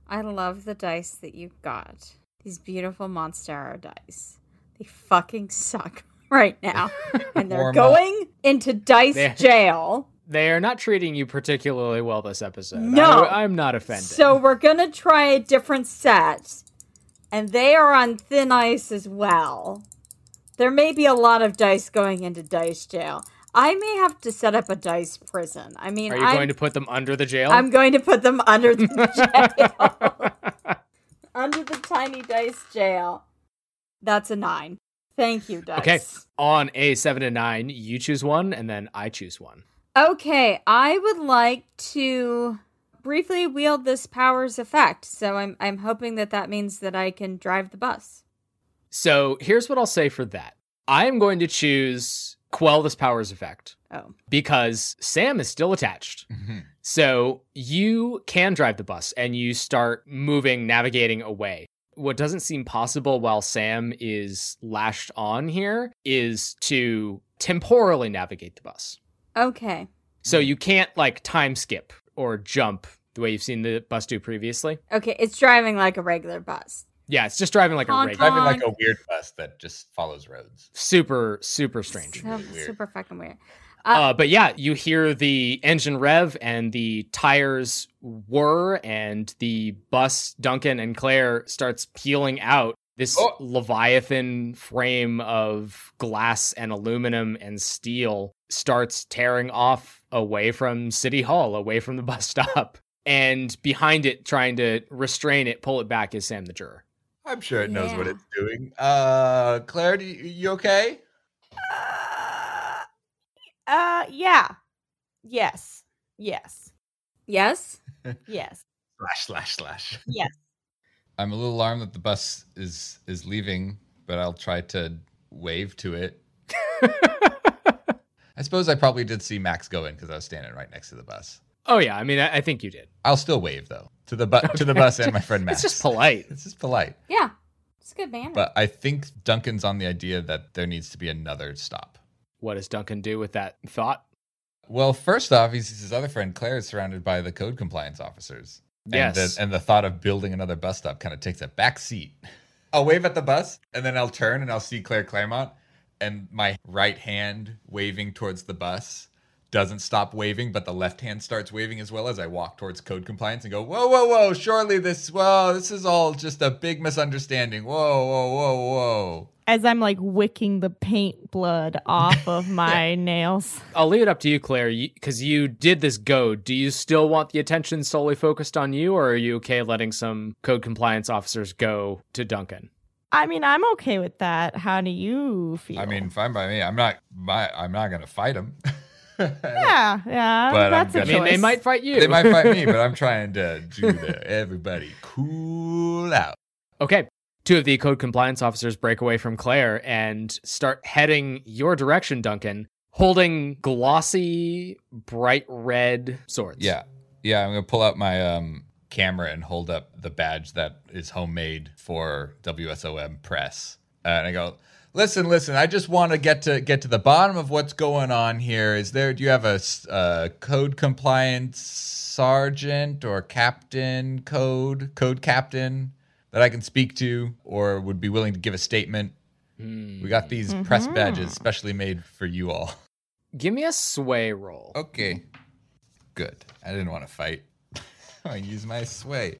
I love the dice that you got. these beautiful Monstera dice. They fucking suck right now. and they're going into dice They- jail. They are not treating you particularly well this episode. No. I, am not offended. So we're gonna try a different set. And they are on thin ice as well. There may be a lot of dice going into dice jail. I may have to set up a dice prison. I mean, are you I'm, going to put them under the jail? I'm going to put them under the jail. under the tiny dice jail. That's a nine. Thank you, dice. Okay. On a seven and nine, you choose one, and then I choose one. Okay, I would like to briefly wield this powers effect. So I'm I'm hoping that that means that I can drive the bus. So here's what I'll say for that. I am going to choose quell this powers effect Oh. because Sam is still attached. Mhm. So you can drive the bus and you start moving, navigating away. What doesn't seem possible while Sam is lashed on here is to temporally navigate the bus. Okay. So you can't like time skip or jump the way you've seen the bus do previously. Okay, it's driving like a regular bus. Yeah, it's just driving like a Honk, regular. Driving like a weird bus that just follows roads. Super, super strange. So, super fucking weird. Uh, but yeah, you hear the engine rev and the tires whir, and the bus, Duncan and Claire, starts peeling out. This Oh. Leviathan frame of glass and aluminum and steel starts tearing off away from City Hall, away from the bus stop. And behind it, trying to restrain it, pull it back, is Sam the juror. I'm sure it knows what it's doing. Uh, Claire, do you, you okay? Uh, uh, yeah. Yes. Yes. Yes? Yes. Slash slash slash. Yes. I'm a little alarmed that the bus is is leaving, but I'll try to wave to it. I suppose I probably did see Max go in because I was standing right next to the bus. oh yeah, I mean, I, I think you did. I'll still wave though to the bu- to the bus and my friend Max. It's just polite. It's just polite. Yeah. It's a good man. But I think Duncan's on the idea that there needs to be another stop. What does Duncan do with that thought? Well, first off, he sees his other friend Claire is surrounded by the code compliance officers. Yes. And the, and the thought of building another bus stop kind of takes a back seat. I'll wave at the bus and then I'll turn and I'll see Claire Claremont and my right hand waving towards the bus doesn't stop waving, but the left hand starts waving as well as I walk towards code compliance and go, whoa, whoa, whoa, surely this, whoa, this is all just a big misunderstanding. Whoa, whoa, whoa, whoa. As I'm like wicking the paint blood off of my nails. I'll leave it up to you, Claire, because you, did this go. Do you still want the attention solely focused on you, or are you okay letting some code compliance officers go to Duncan? I mean, I'm okay with that. How do you feel? I mean, fine by me. I'm not, my, I'm not going to fight him. yeah, yeah. But I'm that's a I gonna- mean, they might fight you. They might fight me, but I'm trying to do the everybody cool out. Okay. Two of the code compliance officers break away from Claire and start heading your direction, Duncan, holding glossy, bright red swords. Yeah. Yeah, I'm gonna pull out my um camera and hold up the badge that is homemade for WSOM press. Uh, and I go, listen, listen, I just want to get to get to the bottom of what's going on here. Is there do you have a uh, code compliance sergeant or captain code code captain that I can speak to or would be willing to give a statement? Hmm. We got these press Mhm. badges specially made for you all. Give me a sway roll. Okay. Good. I didn't want to fight. I use my sway.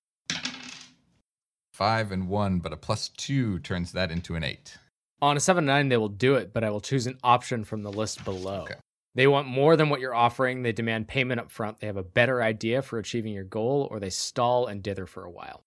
Five and one, but a plus two turns that into an eight. On a 7 9, they will do it, but I will choose an option from the list below. Okay. They want more than what you're offering. They demand payment up front. They have a better idea for achieving your goal, or they stall and dither for a while.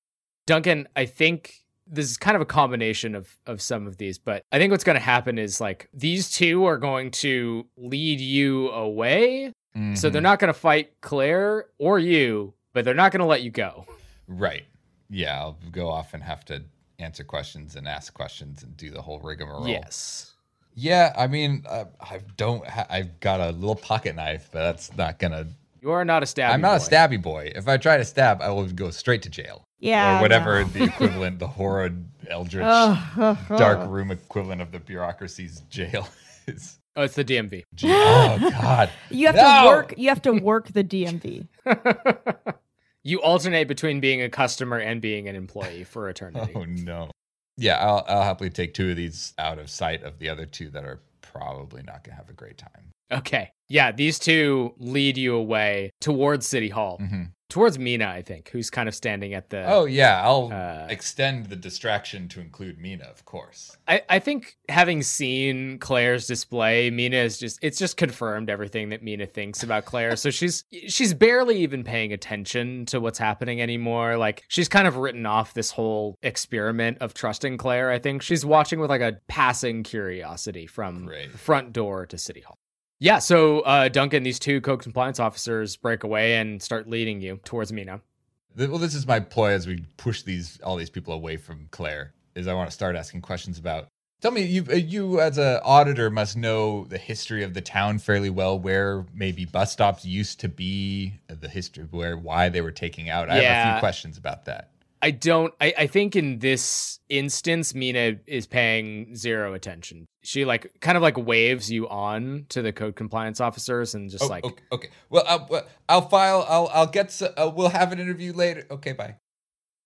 Duncan, I think this is kind of a combination of, of some of these, but I think what's going to happen is like these two are going to lead you away. So they're Mhm. not going to fight Claire or you, but they're not going to let you go. right. Yeah, I'll go off and have to answer questions and ask questions and do the whole rigmarole. Yes. Yeah, I mean, uh, I don't. Ha- I've got a little pocket knife, but that's not gonna. You are not a stabby I'm not boy. a stabby boy. If I try to stab, I will go straight to jail yeah, or whatever no. the equivalent, the horrid, eldritch, dark room equivalent of the bureaucracy's jail is. Oh, it's the DMV. Gee, oh God! You have No! to work. You have to work the DMV. You alternate between being a customer and being an employee for eternity. Oh no! Yeah, I'll, I'll happily take two of these out of sight of the other two that are probably not going to have a great time. Okay. Yeah, these two lead you away towards City Hall. hmm Towards Mina, I think, who's kind of standing at the Oh, yeah, I'll Uh, extend the distraction to include Mina, of course. I, I think having seen Claire's display, Mina is just it's just confirmed everything that Mina thinks about Claire. so she's she's barely even paying attention to what's happening anymore. Like she's kind of written off this whole experiment of trusting Claire. I think she's watching with like a passing curiosity from Great. front door to City Hall. Yeah, so uh, Duncan, these two code compliance officers break away and start leading you towards Mina. Well, this is my ploy as we push these all these people away from Claire. Is I want to start asking questions about. Tell me, you uh, you as an auditor must know the history of the town fairly well. Where maybe bus stops used to be, the history of where why they were taking out. I have a few questions about that. I don't. I, I think in this instance, Mina is paying zero attention. She like kind of like waves you on to the code compliance officers and just Oh, like, okay, okay. Well, I'll, I'll file. I'll I'll get. s- Uh, we'll have an interview later. Okay, bye.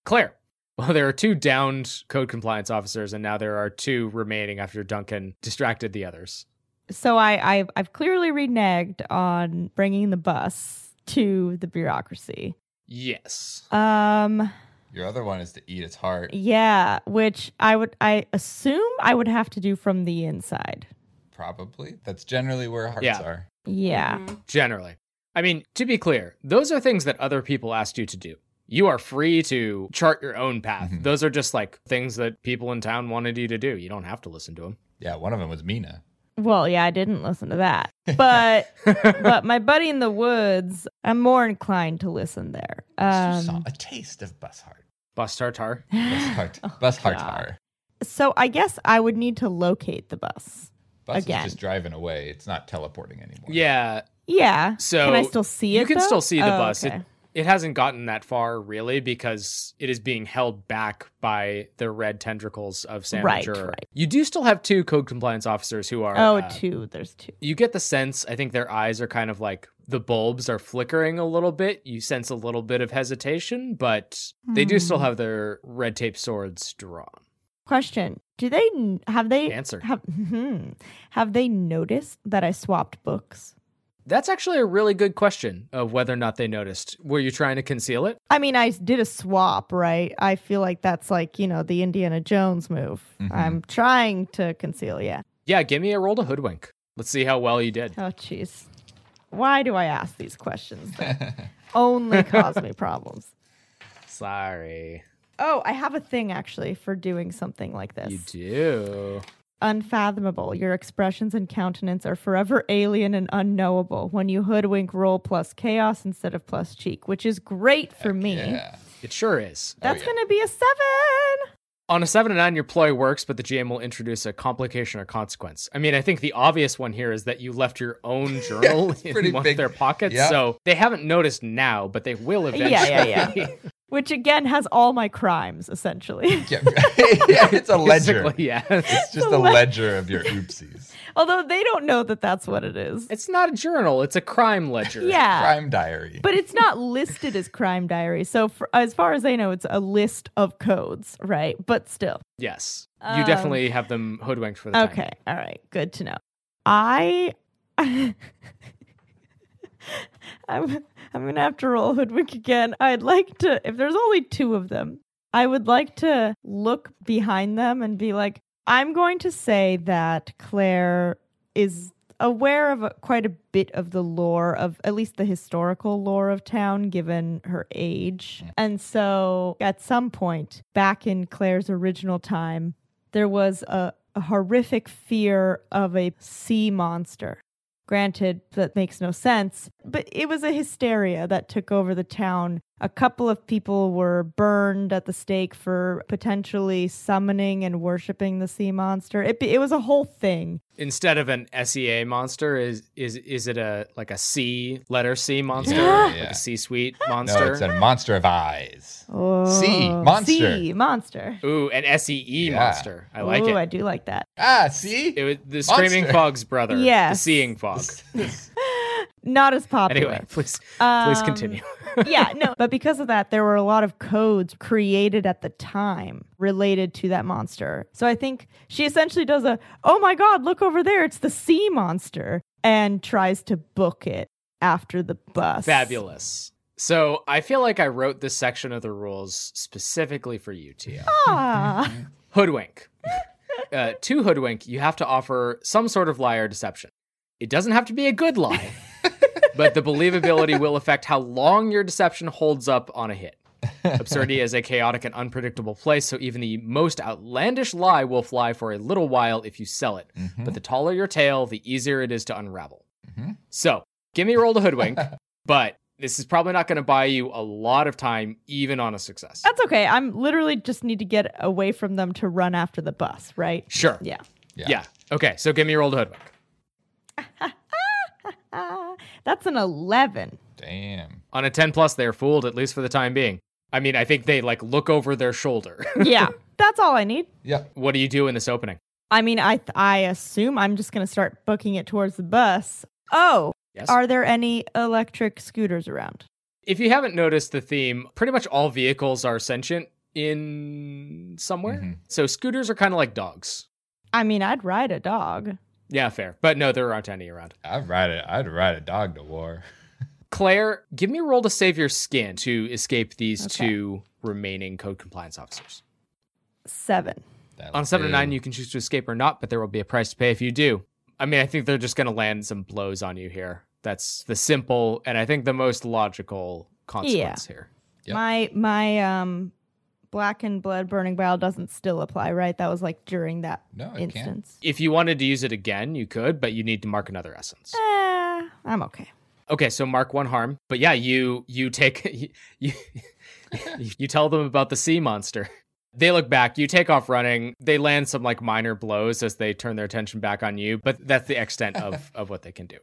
Claire. Well, there are two downed code compliance officers, and now there are two remaining after Duncan distracted the others. So I, I've, I've clearly reneged on bringing the bus to the bureaucracy. Yes. Um, Your other one is to eat its heart. yeah, which I would, I assume I would have to do from the inside. Probably. That's generally where hearts Yeah. are. Yeah. Mhm. Generally. I mean, to be clear, those are things that other people asked you to do. You are free to chart your own path. Mhm. Those are just like things that people in town wanted you to do. You don't have to listen to them. Yeah, one of them was Mina. Well, yeah, I didn't listen to that, but but my buddy in the woods, I'm more inclined to listen there. It's just Um, a taste of bus heart. Bus tartar. Bus heart. Oh, bus heart. God. heart. so I guess I would need to locate the bus. Bus Again. is just driving away. It's not teleporting anymore. Yeah. Yeah. So can I still see it? you can though? still see the Oh, bus. okay. It, it hasn't gotten that far really because it is being held back by the red tendricles of Sam Right, right. You do still have two code compliance officers who are oh, uh, two. There's two. you get the sense i think their eyes are kind of like the bulbs are flickering a little bit you sense a little bit of hesitation but they do still Hmm. have their red tape swords drawn Question: Do they have they Answer. have hmm, have they noticed that I swapped books? That's actually a really good question of whether or not they noticed were you trying to conceal it I mean, I did a swap, right? I feel like that's like you know the Indiana Jones move. Mhm. I'm trying to conceal. Yeah. yeah give me a roll to hoodwink let's see how well you did Oh, jeez. Why do I ask these questions? that only cause me problems. sorry Oh, I have a thing actually for doing something like this. you do unfathomable. Your expressions and countenance are forever alien and unknowable when you hoodwink roll plus chaos instead of plus cheek, which is great for me. Yeah. it sure is Oh, That's yeah. going to be a seven. on a 7 to 9 your ploy works but the gm will introduce a complication or consequence i mean i think the obvious one here is that you left your own journal pretty in one big. of their pockets Yeah. so they haven't noticed now but they will eventually Yeah, yeah, yeah. Which again has all my crimes essentially. Yeah, yeah, it's a ledger. Basically, yeah. It's just a a le- ledger of your oopsies. Although they don't know that that's what it is. It's not a journal, it's a crime ledger. Yeah. Crime diary. But it's not listed as crime diary. So for, as far as I know it's a list of codes, right? But still. Yes. You Um, definitely have them hoodwinked for the time. Okay. All right. Good to know. I I'm I'm gonna have to roll hoodwink again. I'd like to if there's only two of them, I would like to look behind them and be like, I'm going to say that Claire is aware of a, quite a bit of the lore of at least the historical lore of town given her age. And so at some point back in Claire's original time, there was a, a horrific fear of a sea monster. Granted, that makes no sense, but it was a hysteria that took over the town. A couple of people were burned at the stake for potentially summoning and worshiping the sea monster. It, it was a whole thing. Instead of an SEA monster, is is is it a like a C letter C monster? Yeah. Like Yeah. a C suite monster? no, it's a monster of eyes. Oh, Sea monster. Sea monster. Ooh, an SEE Yeah. monster. I like Ooh, it. I do like that. Ah, see? It was the screaming fog's brother. Yeah, The seeing fog. not as popular. Anyway, please, please Um, continue. yeah, no, but because of that, there were a lot of codes created at the time related to that monster. So I think she essentially does a, oh my god, look over there, it's the sea monster, and tries to book it after the bus. Fabulous. So I feel like I wrote this section of the rules specifically for you, Tia. Ah, Hoodwink. uh, to hoodwink, you have to offer some sort of lie or deception. It doesn't have to be a good lie, but the believability will affect how long your deception holds up on a hit. Absurdia is a chaotic and unpredictable place, so even the most outlandish lie will fly for a little while if you sell it. But the taller your tale, the easier it is to unravel. Mhm. So, give me a roll to hoodwink, but this is probably not going to buy you a lot of time, even on a success. that's okay. I'm literally just need to get away from them to run after the bus, right? Sure. Yeah. Yeah. Yeah. Okay, so give me a roll to hoodwink. That's an 11. Damn. On a 10 plus, they're fooled, at least for the time being. I mean, I think they like look over their shoulder. Yeah, that's all I need. Yeah. what do you do in this opening? I mean, I I assume I'm just going to start booking it towards the bus. Oh, Yes. are there any electric scooters around? if you haven't noticed the theme, pretty much all vehicles are sentient in somewhere. Mhm. So scooters are kind of like dogs. I mean, I'd ride a dog. Yeah, fair. But no, there aren't any around. I'd ride it. I'd ride a dog to war. Claire, give me a roll to save your skin to escape these Okay. two remaining code compliance officers. Seven. That'll On seven to do. nine, you can choose to escape or not, but there will be a price to pay if you do. I mean, I think they're just going to land some blows on you here. That's the simple and I think the most logical consequence here. Yep. My my um black and blood burning bile doesn't still apply, right? That was like during that No, it can't. instance. If you wanted to use it again, you could, but you need to mark another essence. Eh, I'm okay. Okay, so mark one harm. But yeah, you you take you you, you tell them about the sea monster. They look back, you take off running. They land some like minor blows as they turn their attention back on you, but that's the extent of of what they can do.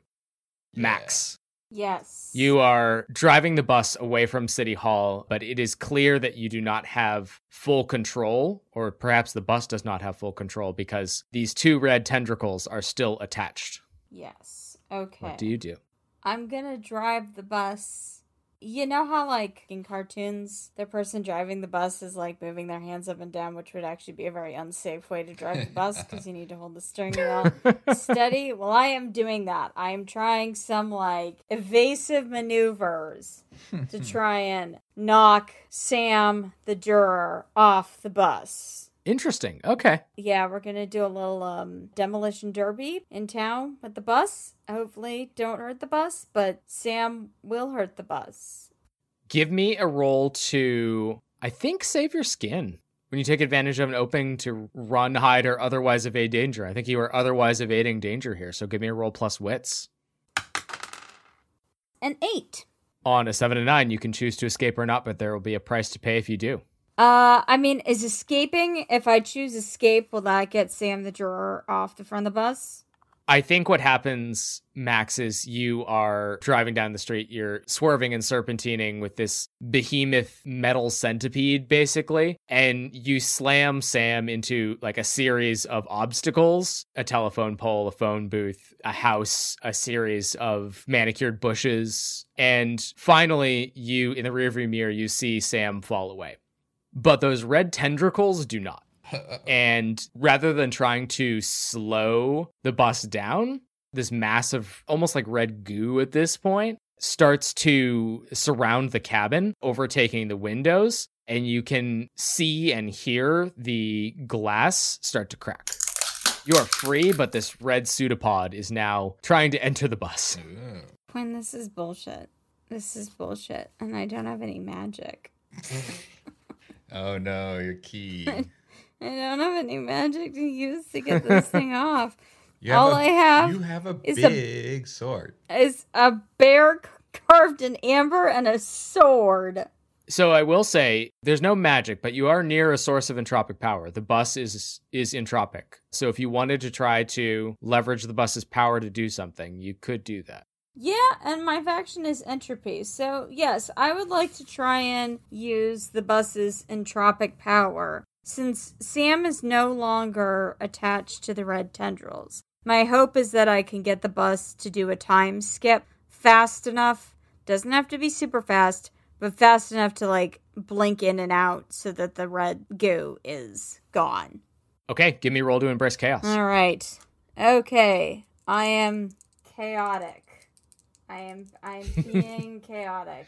Max, Yes. you are driving the bus away from City Hall, but it is clear that you do not have full control, or perhaps the bus does not have full control because these two red tendrils are still attached. Yes. Okay. What do you do? I'm gonna drive the bus. You know how, like, in cartoons, the person driving the bus is, like, moving their hands up and down, which would actually be a very unsafe way to drive the bus because you need to hold the steering wheel steady? Well, I am doing that. I am trying some, like, evasive maneuvers to try and knock Sam, the juror, off the bus. Interesting. Okay. Yeah, we're gonna do a little um demolition derby in town with the bus. Hopefully, don't hurt the bus, but Sam will hurt the bus. Give me a roll to, I think, save your skin. When you take advantage of an opening to run, hide, or otherwise evade danger. I think you are otherwise evading danger here. So give me a roll plus wits. An eight. On a seven to nine, you can choose to escape or not, but there will be a price to pay if you do. Uh, I mean, is escaping? If I choose escape, will that get Sam the juror off the front of the bus? I think what happens, Max, is you are driving down the street, you're swerving and serpentining with this behemoth metal centipede, basically, and you slam Sam into like a series of obstacles a telephone pole, a phone booth, a house, a series of manicured bushes. And finally, you, in the rearview mirror, you see Sam fall away. But those red tendrils do not. And rather than trying to slow the bus down, this massive, almost like red goo at this point, starts to surround the cabin, overtaking the windows. And you can see and hear the glass start to crack. You are free, but this red pseudopod is now trying to enter the bus. Ooh. Quinn, this is bullshit. This is bullshit, and I don't have any magic. Oh no, your key. I don't have any magic to use to get this thing off. You All a- I have You have a is a- big sword. Is a bear carved in amber and a sword. So I will say there's no magic, but you are near a source of entropic power. The bus is is entropic. So if you wanted to try to leverage the bus's power to do something, you could do that. Yeah, and my faction is entropy. So, yes, I would like to try and use the bus's entropic power. Since Sam is no longer attached to the red tendrils, my hope is that I can get the bus to do a time skip fast enough. Doesn't have to be super fast, but fast enough to like blink in and out so that the red goo is gone. Okay, give me a roll to embrace chaos. All right. Okay. I am chaotic. I am I'm being chaotic.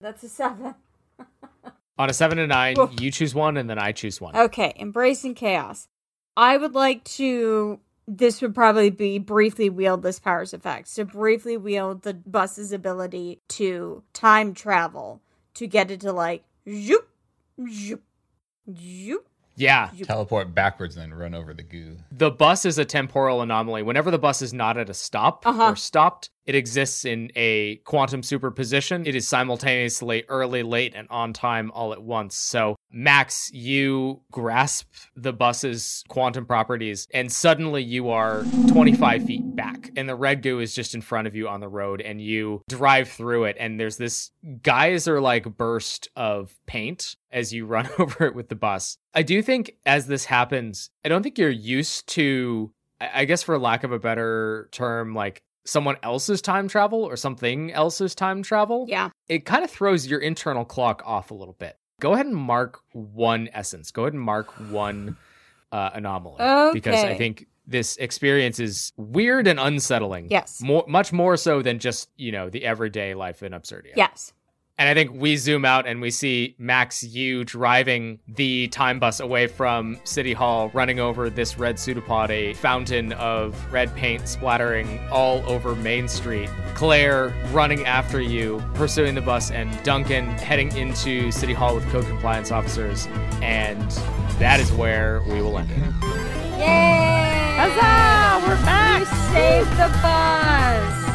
That's a 7. On a seven to nine, Whoa. you choose one, and then I choose one. Okay, embracing chaos. I would like to. This would probably be briefly wield this power's effect. So, briefly wield the bus's ability to time travel to get it to like zoop, zoop, zoop, Yeah, zoop. Teleport backwards and then run over the goo. the bus is a temporal anomaly. Whenever the bus is not at a stop Uh-huh. or stopped, it exists in a quantum superposition. It is simultaneously early, late, and on time all at once. So, Max, you grasp the bus's quantum properties, and suddenly you are 25 feet back, and the red goo is just in front of you on the road, and you drive through it, and there's this geyser like burst of paint as you run over it with the bus. I do think as this happens, I don't think you're used to, I guess for lack of a better term, like someone else's time travel or something else's time travel. Yeah. It kind of throws your internal clock off a little bit. Go ahead and mark one essence. Go ahead and mark one uh, anomaly. Because I think this experience is weird and unsettling. Yes. More, much more so than just, you know, the everyday life in Absurdia. Yes. And I think we zoom out and we see Max you driving the time bus away from City Hall, running over this red pseudopod, a fountain of red paint splattering all over Main Street. Claire running after you, pursuing the bus, and Duncan heading into City Hall with code compliance officers. And that is where we will end it. Yay! Huzzah! We're back! You saved the bus!